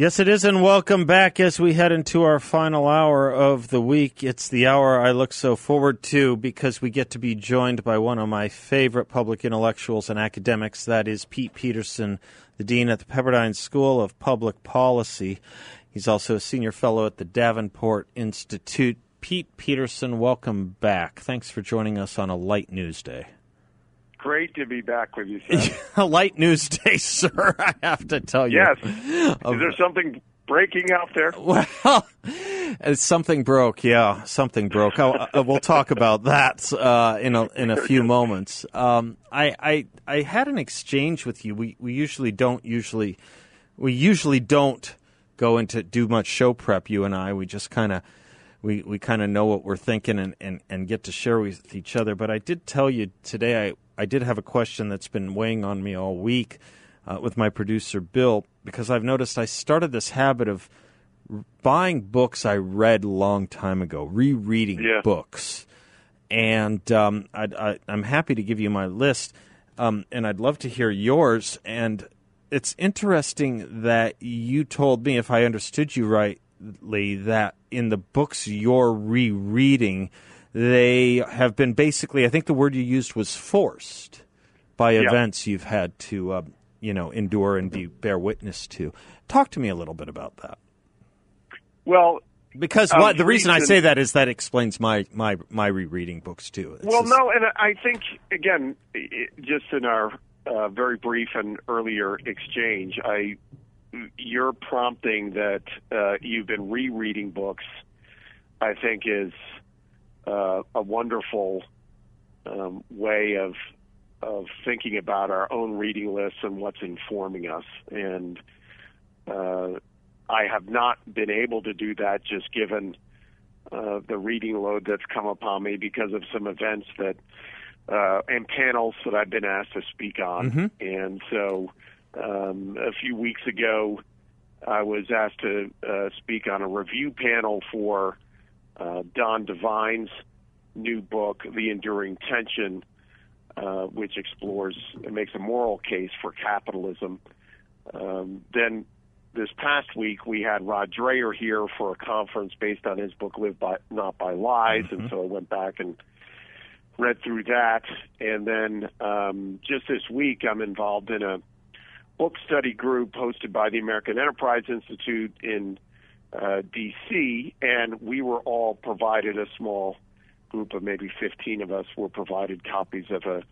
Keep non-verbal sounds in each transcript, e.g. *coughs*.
Yes, it is, and welcome back as we head into our final hour of the week. It's the hour I look so forward to because we get to be joined by one of my favorite public intellectuals and academics. That is Pete Peterson, the Dean at the Pepperdine School of Public Policy. He's also a senior fellow at the Davenport Institute. Pete Peterson, welcome back. Thanks for joining us on a light news day. Great to be back with you, *laughs* a light news day, *laughs* sir, I have to tell you. Yes. Is there something breaking out there? *laughs* Well, something broke. Yeah, something broke. I, I, we'll talk about that uh, in a in a few moments. Um, I, I I had an exchange with you. We we usually don't usually we usually don't go into do much show prep. You and I, we just kind of we, we kind of know what we're thinking and, and, and get to share with each other. But I did tell you today I, I did have a question that's been weighing on me all week uh, with my producer Bill because I've noticed I started this habit of buying books I read a long time ago, rereading yeah. books. And um, I, am happy to give you my list, um, and I'd love to hear yours. And it's interesting that you told me, if I understood you rightly, that in the books you're rereading, they have been basically, I think the word you used was forced by Yeah. events you've had to, uh, you know, endure and be bear witness to. Talk to me a little bit about that. Well, Because Um, what the reason I say that is that explains my my my rereading books too. It's well, just- no, and I think again, i- just in our uh, very brief and earlier exchange, I your prompting that uh, you've been rereading books, I think, is uh, a wonderful um, way of of thinking about our own reading lists and what's informing us. And uh, I have not been able to do that, just given uh, the reading load that's come upon me because of some events that uh, and panels that I've been asked to speak on. Mhm. And so, um, a few weeks ago, I was asked to uh, speak on a review panel for uh, Don Devine's new book, The Enduring Tension, uh, which explores and makes a moral case for capitalism. Um, then this past week, we had Rod Dreher here for a conference based on his book, Live by Not by Lies, and so I went back and read through that. And then um, just this week, I'm involved in a book study group hosted by the American Enterprise Institute in uh, D.C., and we were all provided a small group of maybe 15 of us were provided copies of a,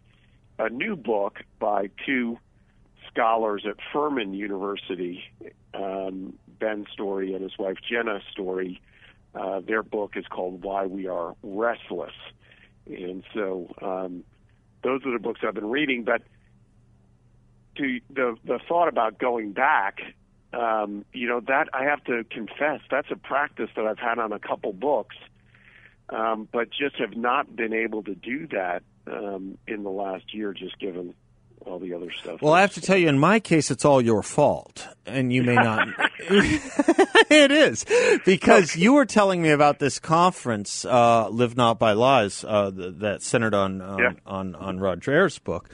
a new book by two scholars at Furman University, um, Ben Storey and his wife Jenna Storey. Uh, their book is called Why We Are Restless. And so um, those are the books I've been reading. But to the, the thought about going back, um, you know, that I have to confess, that's a practice that I've had on a couple books, um, but just have not been able to do that um, in the last year, just given all the other stuff. Well, I have to tell you, in my case, it's all your fault, and you may *laughs* not. *laughs* it is because you were telling me about this conference, uh, "Live Not by Lies," uh, that centered on um, Yeah. on on Rod Dreher's book,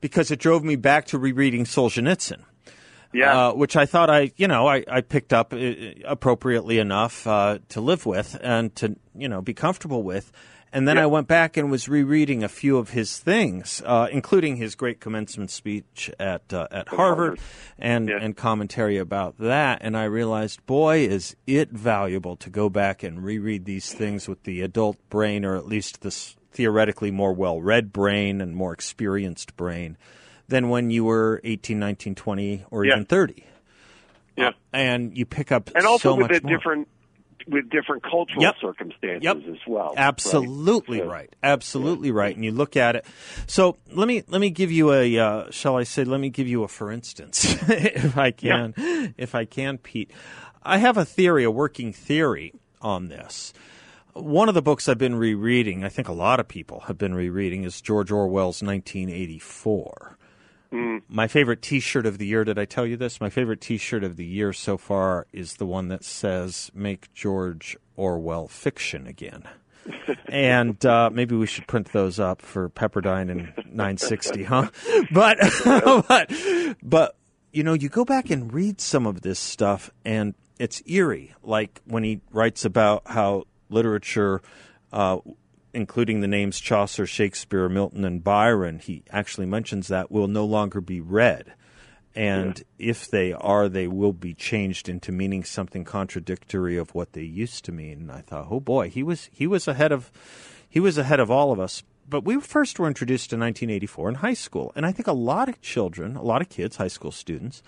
because it drove me back to rereading Solzhenitsyn. Yeah. Uh, which I thought I, you know, I, I picked up uh, appropriately enough uh, to live with and to, you know, be comfortable with. And then Yeah. I went back and was rereading a few of his things, uh, including his great commencement speech at uh, at Harvard, Harvard. and Yeah. and commentary about that. And I realized, boy, is it valuable to go back and reread these things with the adult brain, or at least this theoretically more well-read brain and more experienced brain, than when you were 18, 19, 20, or Yeah. even 30. Yeah. Uh, and you pick up and also so with a different with different cultural Yep. circumstances Yep. as well. Absolutely So- right. Absolutely right. And you look at it. So let me let me give you a uh, shall I say? Let me give you a for instance, *laughs* if I can, if I can, Pete. I have a theory, a working theory on this. One of the books I've been rereading, I think a lot of people have been rereading, is George Orwell's 1984. My favorite T-shirt of the year. Did I tell you this? My favorite T-shirt of the year so far is the one that says "Make George Orwell fiction again." *laughs* and uh, maybe we should print those up for Pepperdine and 960, huh? *laughs* But *laughs* but but you know, you go back and read some of this stuff, and it's eerie. Like when he writes about how literature. Uh, including the names Chaucer, Shakespeare, Milton, and Byron, he actually mentions that will no longer be read. And if they are, they will be changed into meaning something contradictory of what they used to mean. And I thought, oh boy, he was he was ahead of he was ahead of all of us. But we first were introduced in 1984 in high school, and I think a lot of children, a lot of kids, high school students,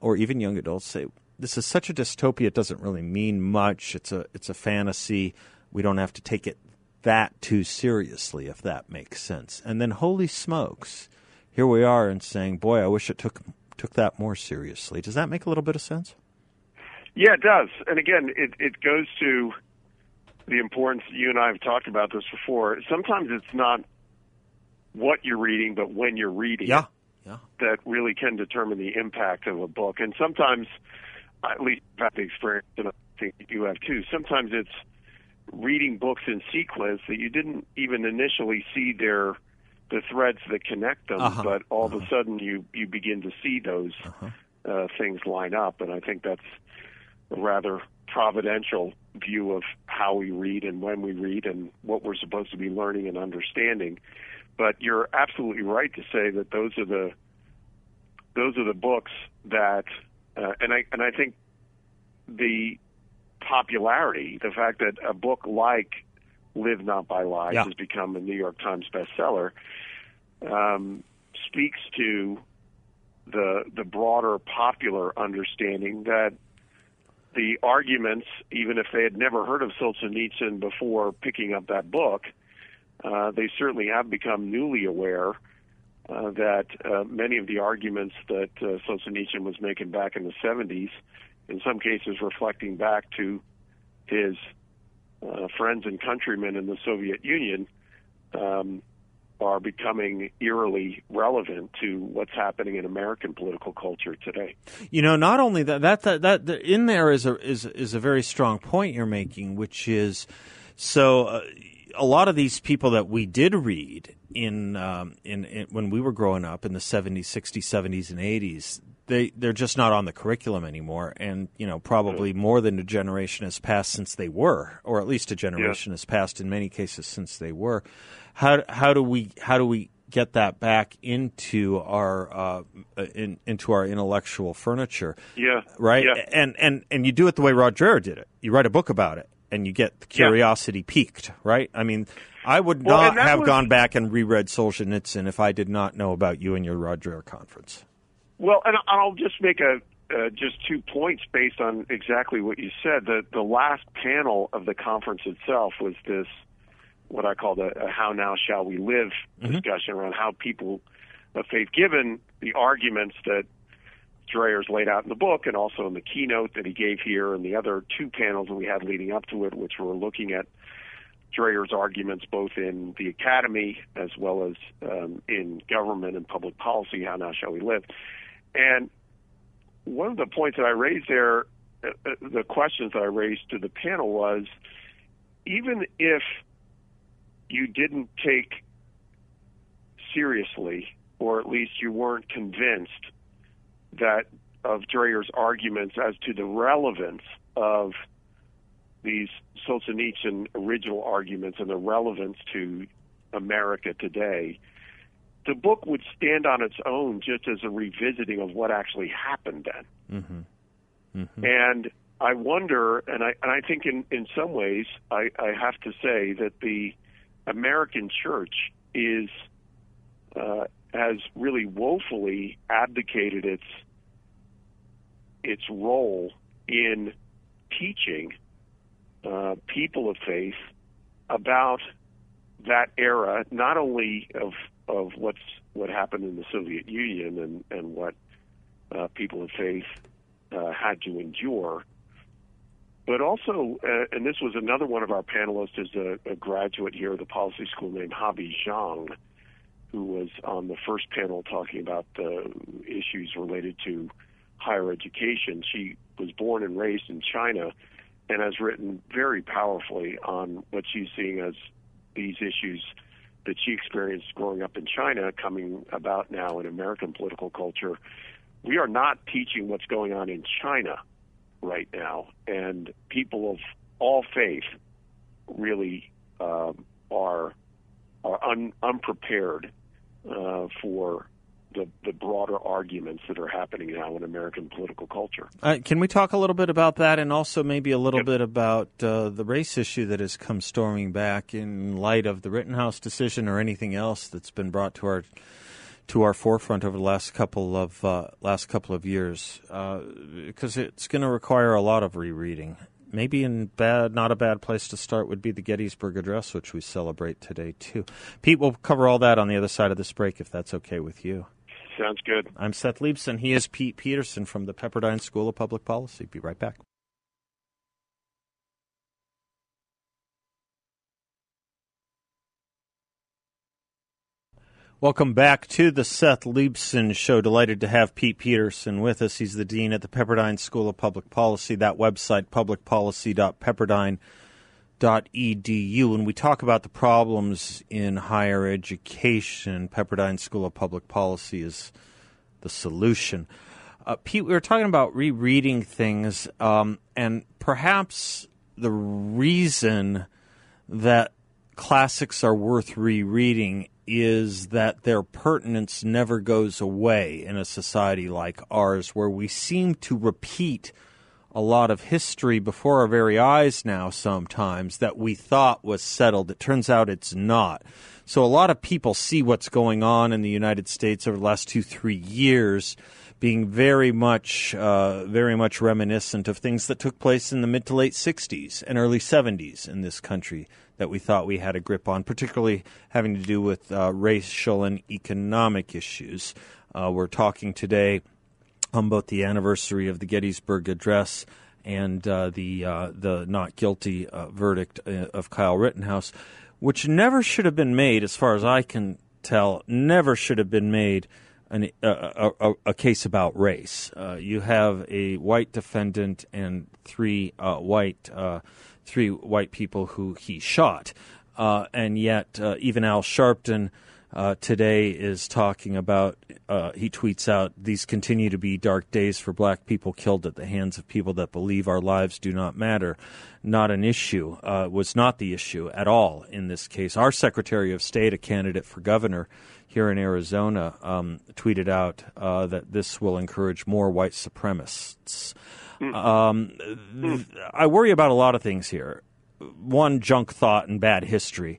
or even young adults, say this is such a dystopia. It doesn't really mean much. It's a it's a fantasy. We don't have to take it that too seriously, if that makes sense. And then, holy smokes, here we are and saying, boy, I wish it took took that more seriously. Does that make a little bit of sense? Yeah, it does. And again, it, it goes to the importance. You and I have talked about this before. Sometimes it's not what you're reading, but when you're reading Yeah, yeah, that really can determine the impact of a book. And sometimes, at least I've had the experience, and I think you have too. Sometimes it's reading books in sequence that you didn't even initially see their the threads that connect them, Uh-huh, but all of a sudden you you begin to see those uh, things line up, and I think that's a rather providential view of how we read and when we read and what we're supposed to be learning and understanding. But you're absolutely right to say that those are the those are the books that, uh, and I and I think the popularity, the fact that a book like "Live Not by Lies" Yeah. has become a New York Times bestseller, um, speaks to the the broader popular understanding that the arguments, even if they had never heard of Solzhenitsyn before picking up that book, uh, they certainly have become newly aware uh, that uh, many of the arguments that uh, Solzhenitsyn was making back in the 70s, in some cases reflecting back to his uh, friends and countrymen in the Soviet Union, um, are becoming eerily relevant to what's happening in American political culture today. You know, not only that, that that that, in there is a is is a very strong point you're making, which is so. Uh, a lot of these people that we did read in, um, in in when we were growing up in the 70s, 60s, 70s, and 80s, they they're just not on the curriculum anymore, and you know probably more than a generation has passed since they were, or at least a generation has passed in many cases since they were. How how do we how do we get that back into our uh, in, into our intellectual furniture? Yeah. right. Yeah. And and and you do it the way Dreher did it. You write a book about it, and you get the Yeah. curiosity piqued. Right. I mean, I would Well, not have was- gone back and reread Solzhenitsyn if I did not know about you and your Dreher conference. Well, and I'll just make a uh, just two points based on exactly what you said. The the last panel of the conference itself was this what I call the a "How Now Shall We Live" discussion around how people of faith, given the arguments that Dreher's laid out in the book, and also in the keynote that he gave here, and the other two panels that we had leading up to it, which were looking at Dreher's arguments both in the academy as well as um, in government and public policy. How now shall we live? And one of the points that I raised there, uh, uh, the questions that I raised to the panel was, even if you didn't take seriously, or at least you weren't convinced that of Dreher's arguments as to the relevance of these Solzhenitsyn original arguments and the relevance to America today, the book would stand on its own just as a revisiting of what actually happened then. And I wonder, and I and I think in in some ways, I, I have to say that the American church is uh, has really woefully abdicated its its role in teaching uh, people of faith about that era, not only of of what's what happened in the Soviet Union and and what uh, people of faith uh, had to endure, but also, uh, and this was another one of our panelists, is a, a graduate here at the policy school named Habi Zhang, who was on the first panel talking about the issues related to higher education. She was born and raised in China and has written very powerfully on what she's seeing as these issues that she experienced growing up in China coming about now in American political culture. We are not teaching what's going on in China right now, and people of all faith really um, are are un, unprepared uh, for the, the broader arguments that are happening now in American political culture. Uh, can we talk a little bit about that and also maybe a little yep. bit about uh, the race issue that has come storming back in light of the Rittenhouse decision or anything else that's been brought to our to our forefront over the last couple of uh, last couple of years because uh, it's going to require a lot of rereading. Maybe in bad, not a bad place to start would be the Gettysburg Address, which we celebrate today too. Pete, we'll cover all that on the other side of this break, if that's okay with you. Sounds good. I'm Seth Leibsohn. He is Pete Peterson from the Pepperdine School of Public Policy. Be right back. Welcome back to the Seth Leibsohn Show. Delighted to have Pete Peterson with us. He's the Dean at the Pepperdine School of Public Policy. That website, publicpolicy.pepperdine.com edu. When we talk about the problems in higher education, Pepperdine School of Public Policy is the solution. Uh, Pete, we were talking about rereading things, um, and perhaps the reason that classics are worth rereading is that their pertinence never goes away in a society like ours, where we seem to repeat – a lot of history before our very eyes now sometimes that we thought was settled. It turns out it's not. So a lot of people see what's going on in the United States over the last two, three years being very much, uh, very much reminiscent of things that took place in the mid to late 60s and early 70s in this country that we thought we had a grip on, particularly having to do with uh, racial and economic issues. Uh, we're talking today on both the anniversary of the Gettysburg Address and uh, the uh, the not guilty uh, verdict uh, of Kyle Rittenhouse, which never should have been made, as far as I can tell, never should have been made an, a, a, a, case about race. Uh, you have a white defendant and three uh, white three white people who he shot, and yet even Al Sharpton uh, today is talking about, uh, he tweets out, these continue to be dark days for black people killed at the hands of people that believe our lives do not matter. Not an issue, uh, was not the issue at all in this case. Our Secretary of State, a candidate for governor here in Arizona, um, tweeted out uh, that this will encourage more white supremacists. Hmm. Um, th- I worry about a lot of things here. One, junk thought and bad history.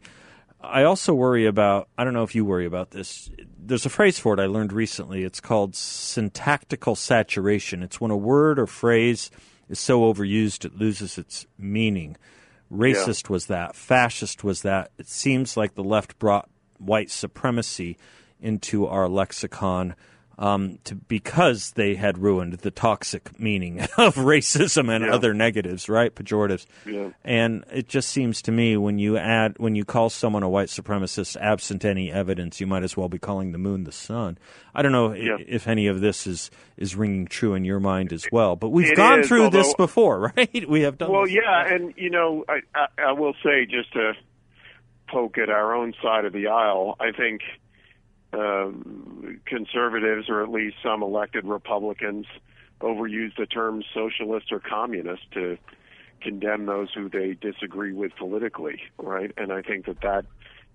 I also worry about, I don't know if you worry about this. There's a phrase for it I learned recently. It's called syntactical saturation. It's when a word or phrase is so overused it loses its meaning. Racist yeah. was that. Fascist was that. It seems like the left brought white supremacy into our lexicon um, to, because they had ruined the toxic meaning *laughs* of racism and yeah. other negatives, right? Pejoratives. Yeah. And it just seems to me when you add, when you call someone a white supremacist absent any evidence, you might as well be calling the moon the sun. I don't know yeah. if, if any of this is, is ringing true in your mind as well, but we've it gone is, through although, this before, *laughs* right? We have done Well, this yeah, and, you know, I, I, I will say just to poke at our own side of the aisle, I think – Um, conservatives, or at least some elected Republicans, overuse the term socialist or communist to condemn those who they disagree with politically, right? And I think that that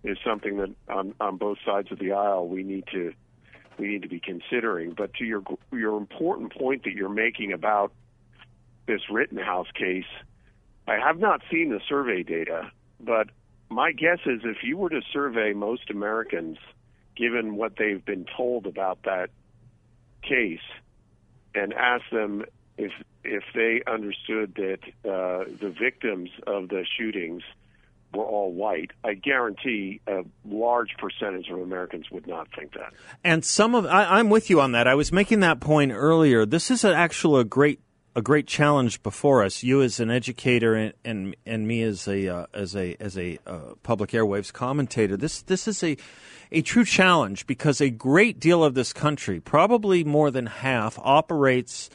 is something that on, on both sides of the aisle we need to we need to be considering. But to your your important point that you're making about this Rittenhouse case, I have not seen the survey data, but my guess is if you were to survey most Americans given what they've been told about that case, and ask them if if they understood that uh, the victims of the shootings were all white, I guarantee a large percentage of Americans would not think that. And some of I, am with you on that. I was making that point earlier. This is actually a great a great challenge before us. You as an educator and and, and me as a uh, as a as a uh, public airwaves commentator. This this is a a true challenge because a great deal of this country, probably more than half, operates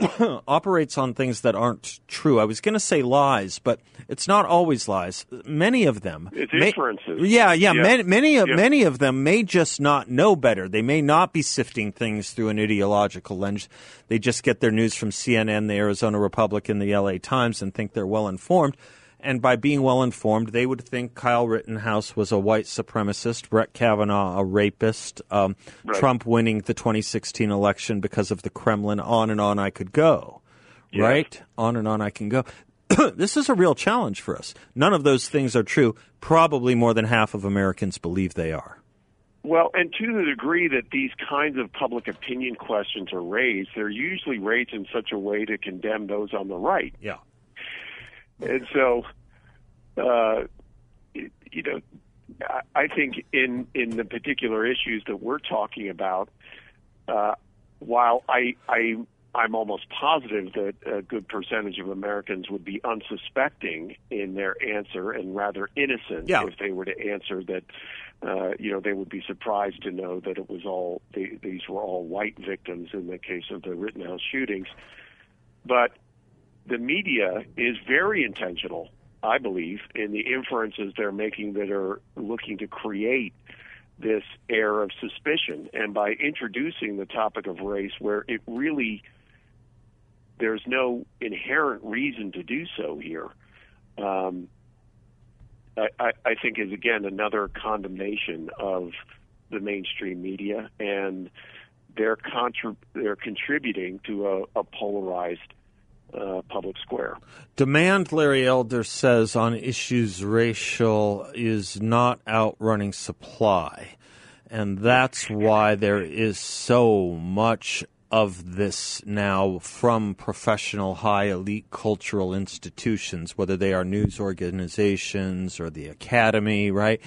*coughs* operates on things that aren't true. I was going to say lies, but it's not always lies. Many of them, it's inferences. Yeah, yeah, yeah, Many, many, yeah. many of them may just not know better. They may not be sifting things through an ideological lens. They just get their news from CNN, the Arizona Republican, the LA Times, and think they're well informed and by being well informed, they would think Kyle Rittenhouse was a white supremacist, Brett Kavanaugh a rapist, um, right. Trump winning the 2016 election because of the Kremlin. On and on I could go, yes. right? On and on I can go. *clears throat* this is a real challenge for us. None of those things are true. Probably more than half of Americans believe they are. Well, and to the degree that these kinds of public opinion questions are raised, they're usually raised in such a way to condemn those on the right. Yeah. And so, uh, you know, I think in in the particular issues that we're talking about, uh, while I I I'm almost positive that a good percentage of Americans would be unsuspecting in their answer and rather innocent yeah. if they were to answer that. Uh, you know, they would be surprised to know that it was all they, these were all white victims in the case of the Rittenhouse shootings. But the media is very intentional, I believe, in the inferences they're making that are looking to create this air of suspicion. And by introducing the topic of race, where it really there's no inherent reason to do so here, um, I, I, think is again another condemnation of the mainstream media, and they're contrib- they're contributing to a, a polarized uh, public square. Demand, Larry Elder says, on issues racial is not outrunning supply. And that's why there is so much of this now from professional high elite cultural institutions, whether they are news organizations or the academy, right?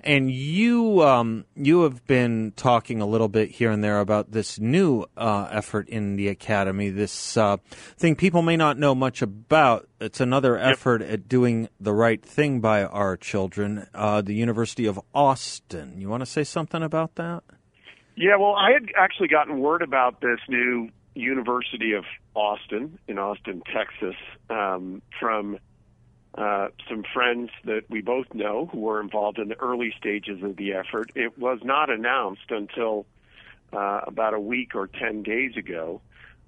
And you um, you have been talking a little bit here and there about this new uh, effort in the academy, this uh, thing people may not know much about. It's another yep. effort at doing the right thing by our children. Uh, the University of Austin. You want to say something about that? Yeah, well, I had actually gotten word about this new University of Austin in Austin, Texas, um, from uh, some friends that we both know who were involved in the early stages of the effort. It was not announced until uh, about a week or 10 days ago.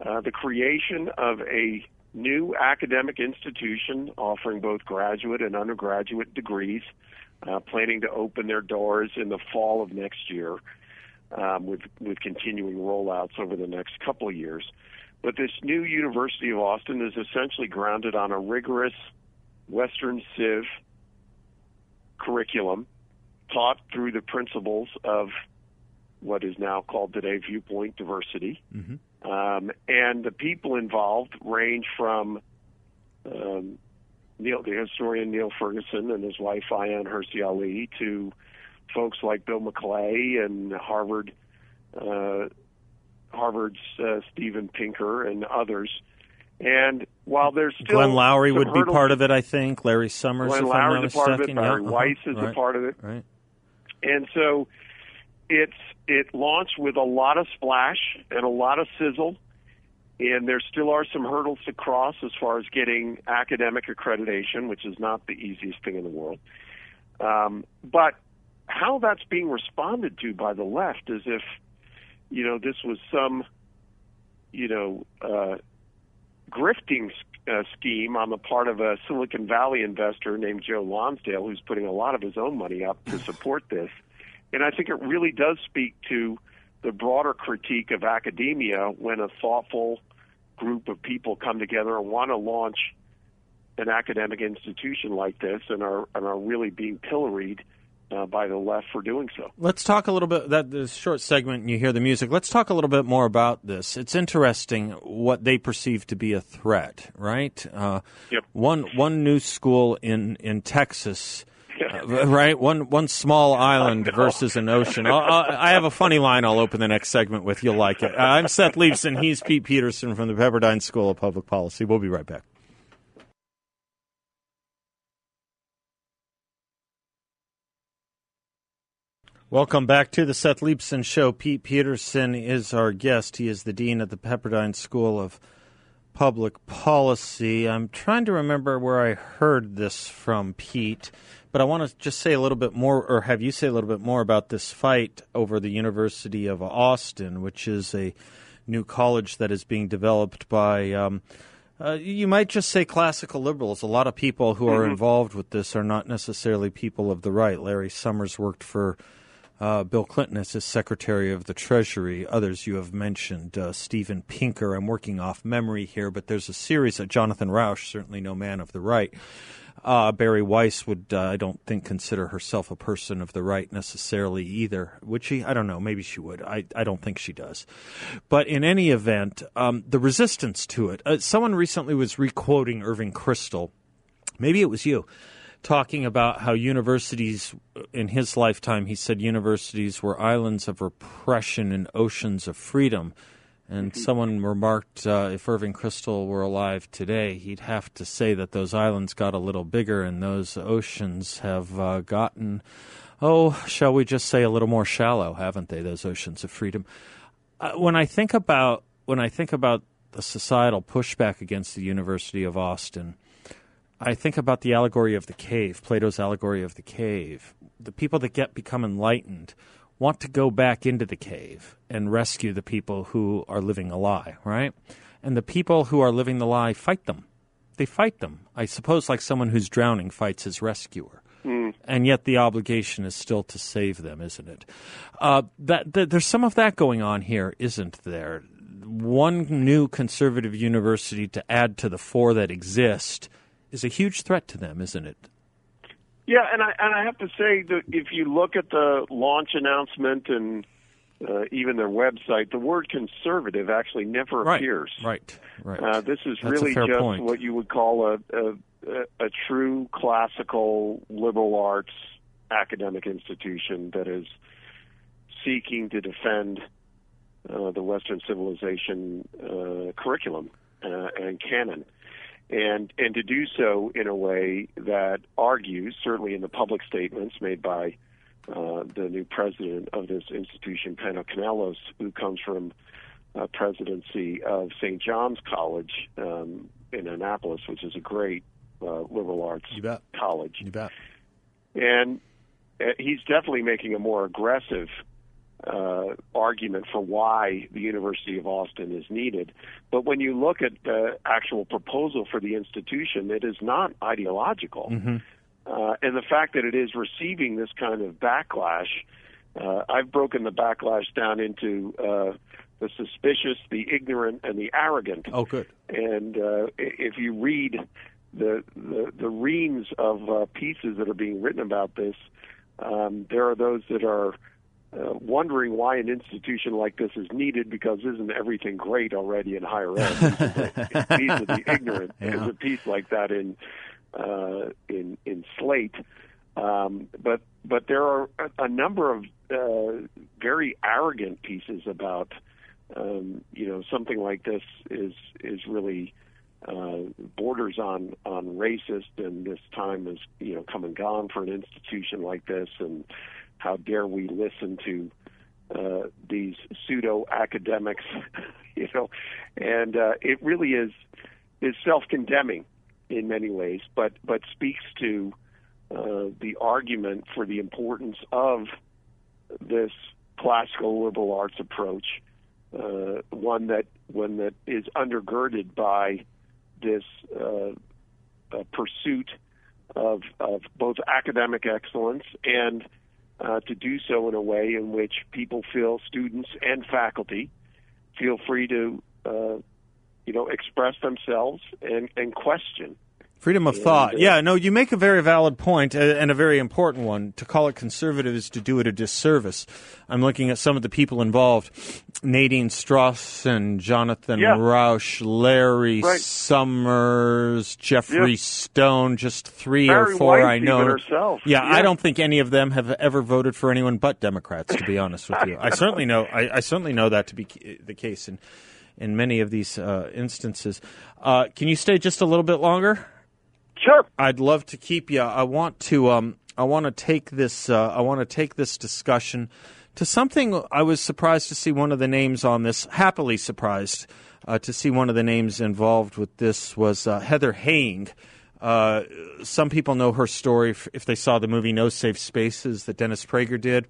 Uh, the creation of a new academic institution offering both graduate and undergraduate degrees, uh, planning to open their doors in the fall of next year um, with with continuing rollouts over the next couple of years. But this new University of Austin is essentially grounded on a rigorous Western Civ curriculum taught through the principles of what is now called today viewpoint diversity. Mm-hmm. Um, and the people involved range from um, Niall, the historian Niall Ferguson and his wife Ayaan Hirsi Ali to folks like Bill McClay and Harvard, uh, Harvard's uh, Steven Pinker and others. And while there's still Glenn Loury would hurdles, be part of it, I think. Larry Summers, Glenn Loury's a part of it. Bari yeah, Weiss uh-huh. is right. a part of it. Right. And so it's it launched with a lot of splash and a lot of sizzle. And there still are some hurdles to cross as far as getting academic accreditation, which is not the easiest thing in the world. Um, but how that's being responded to by the left as if you know this was some you know uh, grifting uh, scheme on the part of a Silicon Valley investor named Joe Lonsdale, who's putting a lot of his own money up to support this. And I think it really does speak to the broader critique of academia when a thoughtful group of people come together and want to launch an academic institution like this and are and are really being pilloried uh, by the left for doing so. Let's talk a little bit that this short segment you hear the music. Let's talk a little bit more about this. It's interesting what they perceive to be a threat, right? Uh, Yep. One one new school in in Texas. *laughs* uh, right, one one small island versus an ocean. I'll, I'll, I have a funny line. I'll open the next segment with. You'll like it. I'm Seth Leibsohn. He's Pete Peterson from the Pepperdine School of Public Policy. We'll be right back. Welcome back to the Seth Leibsohn Show. Pete Peterson is our guest. He is the dean of the Pepperdine School of Public Policy. I'm trying to remember where I heard this from, Pete, but I want to just say a little bit more, or have you say a little bit more about this fight over the University of Austin, which is a new college that is being developed by. Um, uh, you might just say classical liberals. A lot of people who are involved with this are not necessarily people of the right. Larry Summers worked for uh, Bill Clinton as his Secretary of the Treasury. Others you have mentioned, uh, Pinker. I'm working off memory here, but there's a series of Jonathan Rauch, certainly no man of the right. Uh, Bari Weiss would, uh, I don't think, consider herself a person of the right necessarily either. Would she? I don't know. Maybe she would. I, I don't think she does. But in any event, um, the resistance to it. Uh, someone recently was requoting Irving Kristol. Maybe it was you talking about how universities, in his lifetime, he said universities were islands of repression and oceans of freedom. And someone remarked uh, if Irving Kristol were alive today, he'd have to say that those islands got a little bigger and those oceans have uh, gotten, oh, shall we just say, a little more shallow, haven't they? Those oceans of freedom. Uh, when I think about when I think about the societal pushback against the University of Austin, I think about the allegory of the cave, Plato's allegory of the cave. The people that get become enlightened want to go back into the cave and rescue the people who are living a lie, right? And the people who are living the lie fight them. They fight them. I suppose like someone who's drowning fights his rescuer. And yet the obligation is still to save them, isn't it? Uh, that, that there's some of that going on here, isn't there? One new conservative university to add to the four that exist is a huge threat to them, isn't it? Yeah, and I and I have to say that if you look at the launch announcement and uh, even their website, the word conservative actually never Right, appears. right, right. Uh, this is That's really just point. what you would call a, a a true classical liberal arts academic institution that is seeking to defend uh, the Western civilization uh, curriculum uh, and canon, and and to do so in a way that argues, certainly in the public statements made by uh, the new president of this institution, Pano Kanelos, who comes from uh, presidency of St. John's College um, in Annapolis, which is a great uh, liberal arts You bet. college You bet. and uh, he's definitely making a more aggressive uh, argument for why the University of Austin is needed. But when you look at the actual proposal for the institution, it is not ideological. Uh, and the fact that it is receiving this kind of backlash, uh, I've broken the backlash down into uh, the suspicious, the ignorant, and the arrogant. Oh, good. And uh, if you read the the, the reams of uh, pieces that are being written about this, um, there are those that are uh, wondering why an institution like this is needed because isn't everything great already in higher ed? It's a piece of the ignorant. Yeah. There's a piece like that in uh, in in Slate. Um, but but there are a, a number of uh, very arrogant pieces about um, you know something like this is is really uh, borders on on racist, and this time has you know come and gone for an institution like this, and how dare we listen to uh, these pseudo academics, *laughs* you know, and uh, it really is is self condemning in many ways, but but speaks to uh, the argument for the importance of this classical liberal arts approach, uh, one that one that is undergirded by this uh, pursuit of of both academic excellence and uh, to do so in a way in which people feel students and faculty feel free to uh, you know express themselves and and question Freedom of thought. Yeah, no, you make a very valid uh, and a very important one. To call it conservative is to do it a disservice. I'm looking at some of the people involved Nadine Strossen, Jonathan Yeah. Rauch, Larry Right. Summers, Geoffrey Yeah. Stone, just three Bari or four White I know. herself. Yeah, I don't think any of them have ever voted for anyone but Democrats, to be honest with you. I certainly know I, I certainly know that to be the case in, in many of these uh, instances. Uh, can you stay just a little bit longer? Sure. I'd love to keep you. I want to. Um, I want to take this. Uh, I want to take this discussion to something. I was surprised to see one of the names on this. Happily surprised uh, to see one of the names involved with this was uh, Heather Heying. Uh, some people know her story if they saw the movie No Safe Spaces that Dennis Prager did.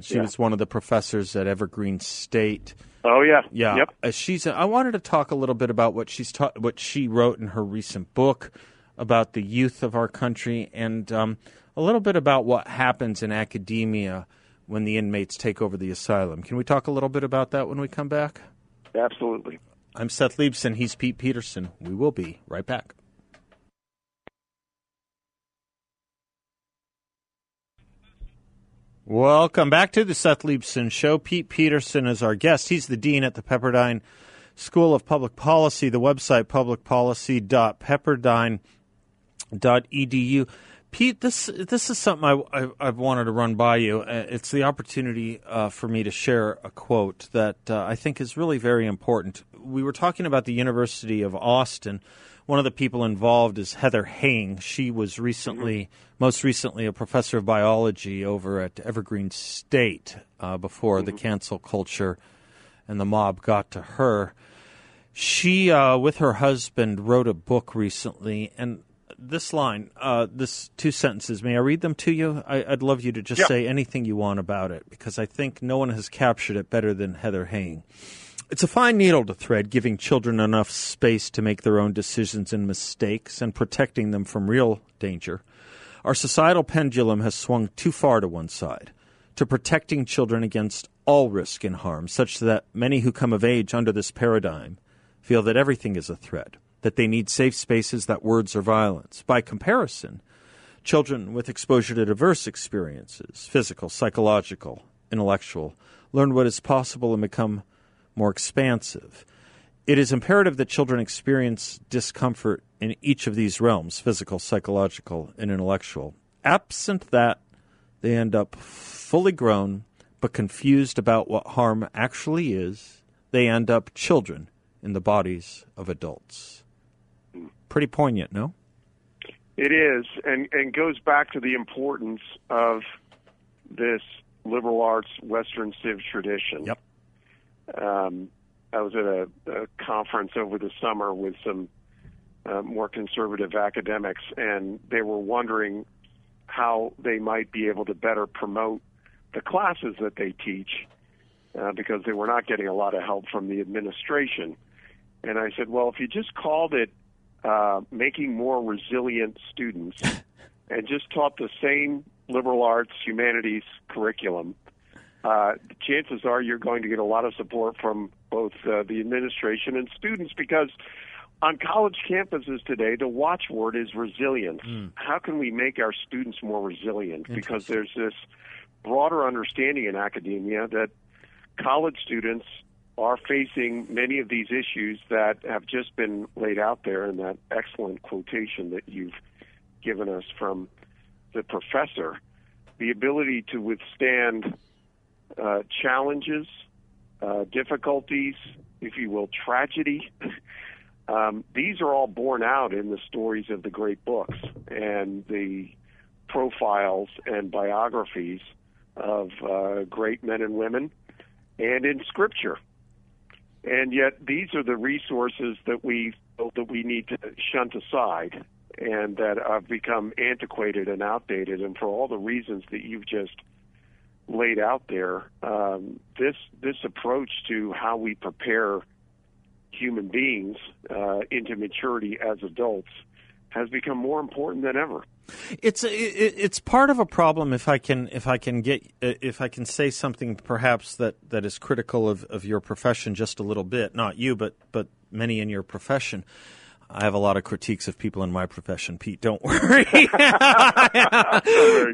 She Yeah. was one of the professors at Evergreen State. Oh yeah. Yeah, Yep. Uh, she's. I wanted to talk a little bit about what she's ta- what she wrote in her recent book about the youth of our country, and um, a little bit about what happens in academia when the inmates take over the asylum. Can we talk a little bit about that when we come back? Absolutely. I'm Seth Leibsohn. He's Pete Peterson. We will be right back. Welcome back to the Seth Leibsohn Show. Pete Peterson is our guest. He's the dean at the Pepperdine School of Public Policy. The website publicpolicy.pepperdine.edu. Pete, this this is something I, I, I've wanted to run by you. Uh, It's the opportunity uh, for me to share a quote that uh, I think is really very important. We were talking about the University of Austin. One of the people involved is Heather Heying. She was recently, most recently, a professor of biology over at Evergreen State uh, before the cancel culture and the mob got to her. She, uh, with her husband, wrote a book recently, and this line, uh, this two sentences, may I read them to you? I, I'd love you to just Yeah. say anything you want about it because I think no one has captured it better than Heather Heying. It's a fine needle to thread, giving children enough space to make their own decisions and mistakes and protecting them from real danger. Our societal pendulum has swung too far to one side, to protecting children against all risk and harm, such that many who come of age under this paradigm feel that everything is a threat, that they need safe spaces, that words are violence. By comparison, children with exposure to diverse experiences physical, psychological, intellectual learn what is possible and become more expansive. It is imperative that children experience discomfort in each of these realms physical, psychological, and intellectual. Absent that, they end up fully grown but confused about what harm actually is. They end up children in the bodies of adults. Pretty poignant, no? It is, and and goes back to the importance of this liberal arts Western civ tradition. Yep. Um, I was at a, a conference over the summer with some uh, more conservative academics, and they were wondering how they might be able to better promote the classes that they teach uh, because they were not getting a lot of help from the administration. And I said, well, if you just called it uh, making more resilient students *laughs* and just taught the same liberal arts, humanities curriculum, uh, chances are you're going to get a lot of support from both uh, the administration and students because on college campuses today, the watchword is resilience. How can we make our students more resilient? Because there's this broader understanding in academia that college students are facing many of these issues that have just been laid out there in that excellent quotation that you've given us from the professor. The ability to withstand uh, challenges, uh, difficulties, if you will, tragedy. *laughs* Um, these are all borne out in the stories of the great books and the profiles and biographies of uh, great men and women, and in Scripture. And yet, these are the resources that we that we need to shunt aside, and that have become antiquated and outdated. And for all the reasons that you've just laid out there, um, this this approach to how we prepare human beings uh, into maturity as adults has become more important than ever. It's it's part of a problem. If I can if I can get if I can say something perhaps that, that is critical of, of your profession just a little bit, not you, but but many in your profession. I have a lot of critiques of people in my profession, Pete. Don't *laughs* worry. *laughs*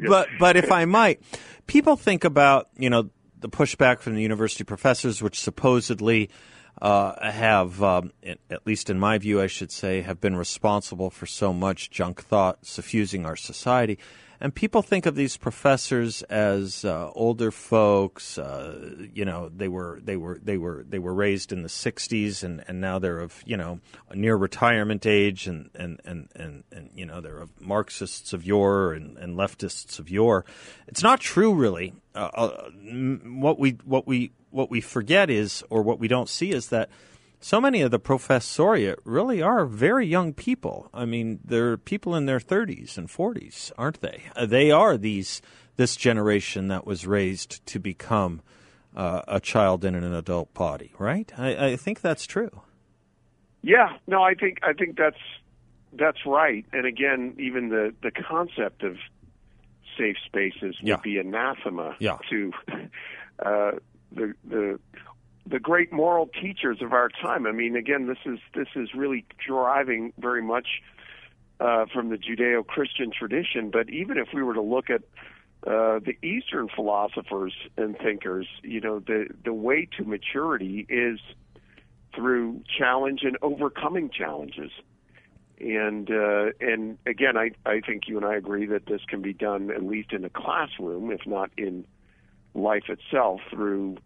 but but if I might, people think about you know the pushback from the university professors, which supposedly uh, have, um, at least in my view, I should say, have been responsible for so much junk thought suffusing our society. And people think of these professors as uh, older folks. Uh, you know, they were they were they were they were raised in the '60s, and, and now they're of you know near retirement age, and and, and, and, and you know they're of Marxists of yore and, and leftists of yore. It's not true, really. Uh, uh what we what we what we forget is, or what we don't see, is that so many of the professoriate really are very young people. I mean, they're people in their 30s and 40s, aren't they? Uh, they are these this generation that was raised to become uh, a child in an adult body, right? I, I think that's true. Yeah, no, I think I think that's that's right. And again, even the the concept of safe spaces would yeah. be anathema yeah. to *laughs* uh, the the the great moral teachers of our time. I mean, again, this is this is really driving very much uh, from the Judeo-Christian tradition. But even if we were to look at uh, the Eastern philosophers and thinkers, you know, the the way to maturity is through challenge and overcoming challenges. And uh, and again, I I think you and I agree that this can be done at least in a classroom, if not in life itself, through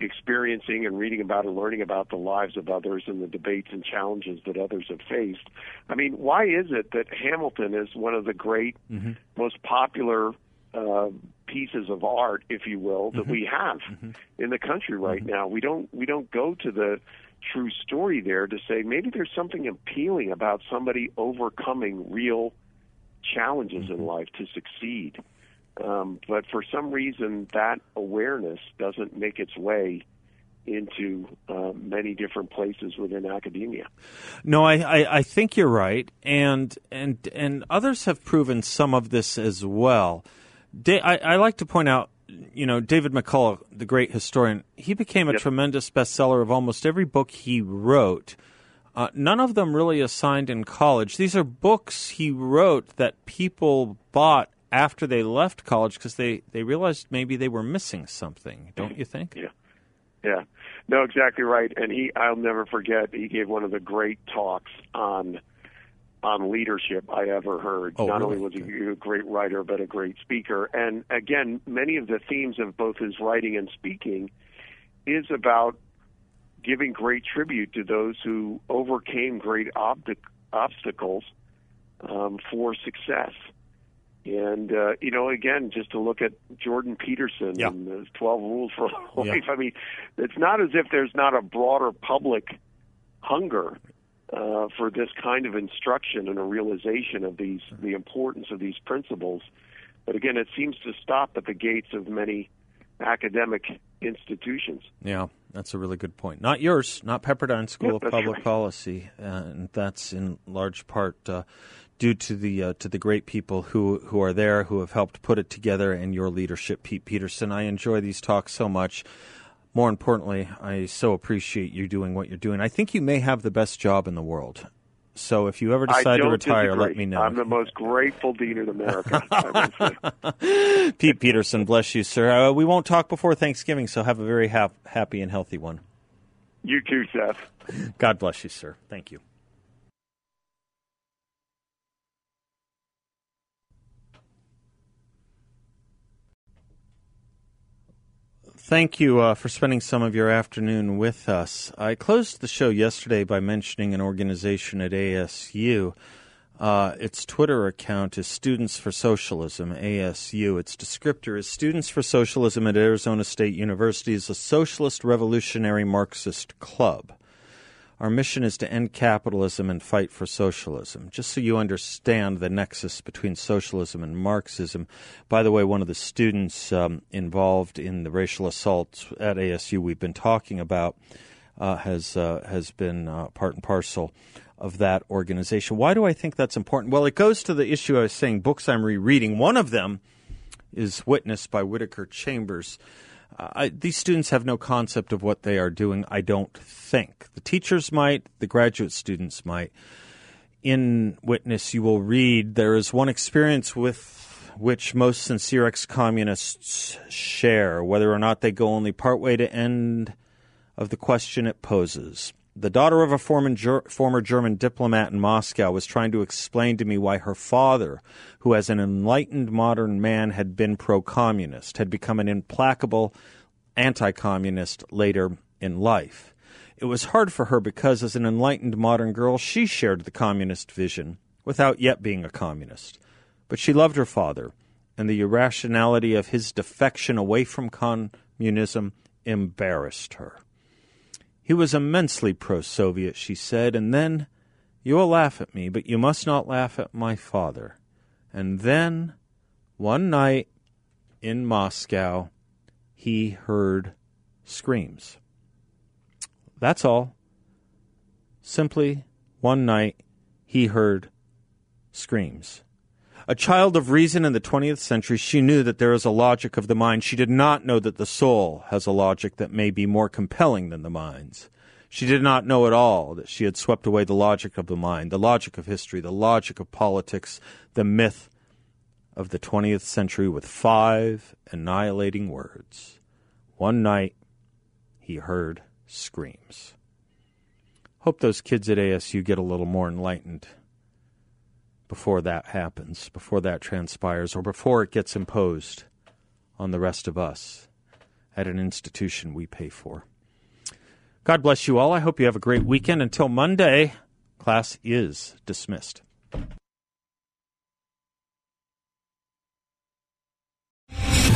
experiencing and reading about and learning about the lives of others and the debates and challenges that others have faced. I mean, why is it that Hamilton is one of the great, mm-hmm. most popular uh, pieces of art, if you will, that mm-hmm. we have mm-hmm. in the country right mm-hmm. now? We don't we don't go to the true story there to say maybe there's something appealing about somebody overcoming real challenges in mm-hmm. life to succeed. Um, but for some reason, that awareness doesn't make its way into uh, many different places within academia. No, I, I, I, think you're right, and and and others have proven some of this as well. Da- I, I like to point out, you know, David McCullough, the great historian, he became a yep. tremendous bestseller of almost every book he wrote. Uh, none of them really assigned in college. These are books he wrote that people bought after they left college because they, they realized maybe they were missing something, don't you think? Yeah. Yeah. No, exactly right. And he I'll never forget he gave one of the great talks on on leadership I ever heard. Oh, Not really? only was he a great writer but a great speaker. And again, many of the themes of both his writing and speaking is about giving great tribute to those who overcame great ob- obstacles um, for success. And uh, you know, again, just to look at Jordan Peterson yeah. and the Twelve Rules for *laughs* Life. Yeah. I mean, it's not as if there's not a broader public hunger uh, for this kind of instruction and a realization of these the importance of these principles. But again, it seems to stop at the gates of many academic institutions. Yeah, that's a really good point. Not yours, not Pepperdine School Yep, of Public right. Policy, uh, and that's in large part uh, due to the uh, to the great people who who are there who have helped put it together and your leadership, Pete Peterson. I enjoy these talks so much. More importantly, I so appreciate you doing what you're doing. I think you may have the best job in the world. So if you ever decide to retire, disagree. let me know. I'm the most grateful dean in America. I would say. *laughs* Pete Peterson, bless you, sir. Uh, we won't talk before Thanksgiving, so have a very hap- happy and healthy one. You too, Seth. God bless you, sir. Thank you. Thank you uh, for spending some of your afternoon with us. I closed the show yesterday by mentioning an organization at ASU. Uh, its Twitter account is Students for Socialism, ASU. Its descriptor is Students for Socialism at Arizona State University is a socialist revolutionary Marxist club. Our mission is to end capitalism and fight for socialism. Just so you understand the nexus between socialism and Marxism. By the way, one of the students um, involved in the racial assaults at ASU we've been talking about uh, has uh, has been uh, part and parcel of that organization. Why do I think that's important? Well, it goes to the issue I was saying. Books I'm rereading. One of them is Witness by Whittaker Chambers. I, these students have no concept of what they are doing, I don't think. The teachers might, the graduate students might. in Witness, you will read there is one experience with which most sincere ex communists share, whether or not they go only partway to end of the question it poses. The daughter of a former, former German diplomat in Moscow was trying to explain to me why her father, who as an enlightened modern man had been pro communist, had become an implacable anti communist later in life. It was hard for her because, as an enlightened modern girl, she shared the communist vision without yet being a communist. But she loved her father, and the irrationality of his defection away from communism embarrassed her. He was immensely pro Soviet, she said, and then you will laugh at me, but you must not laugh at my father. And then, one night in Moscow, he heard screams. That's all. Simply, one night, he heard screams. A child of reason in the 20th century, she knew that there is a logic of the mind. She did not know that the soul has a logic that may be more compelling than the mind's. She did not know at all that she had swept away the logic of the mind, the logic of history, the logic of politics, the myth of the 20th century with five annihilating words. One night, he heard screams. Hope those kids at ASU get a little more enlightened before that happens, before that transpires, or before it gets imposed on the rest of us at an institution we pay for. God bless you all. I hope you have a great weekend. Until Monday, class is dismissed.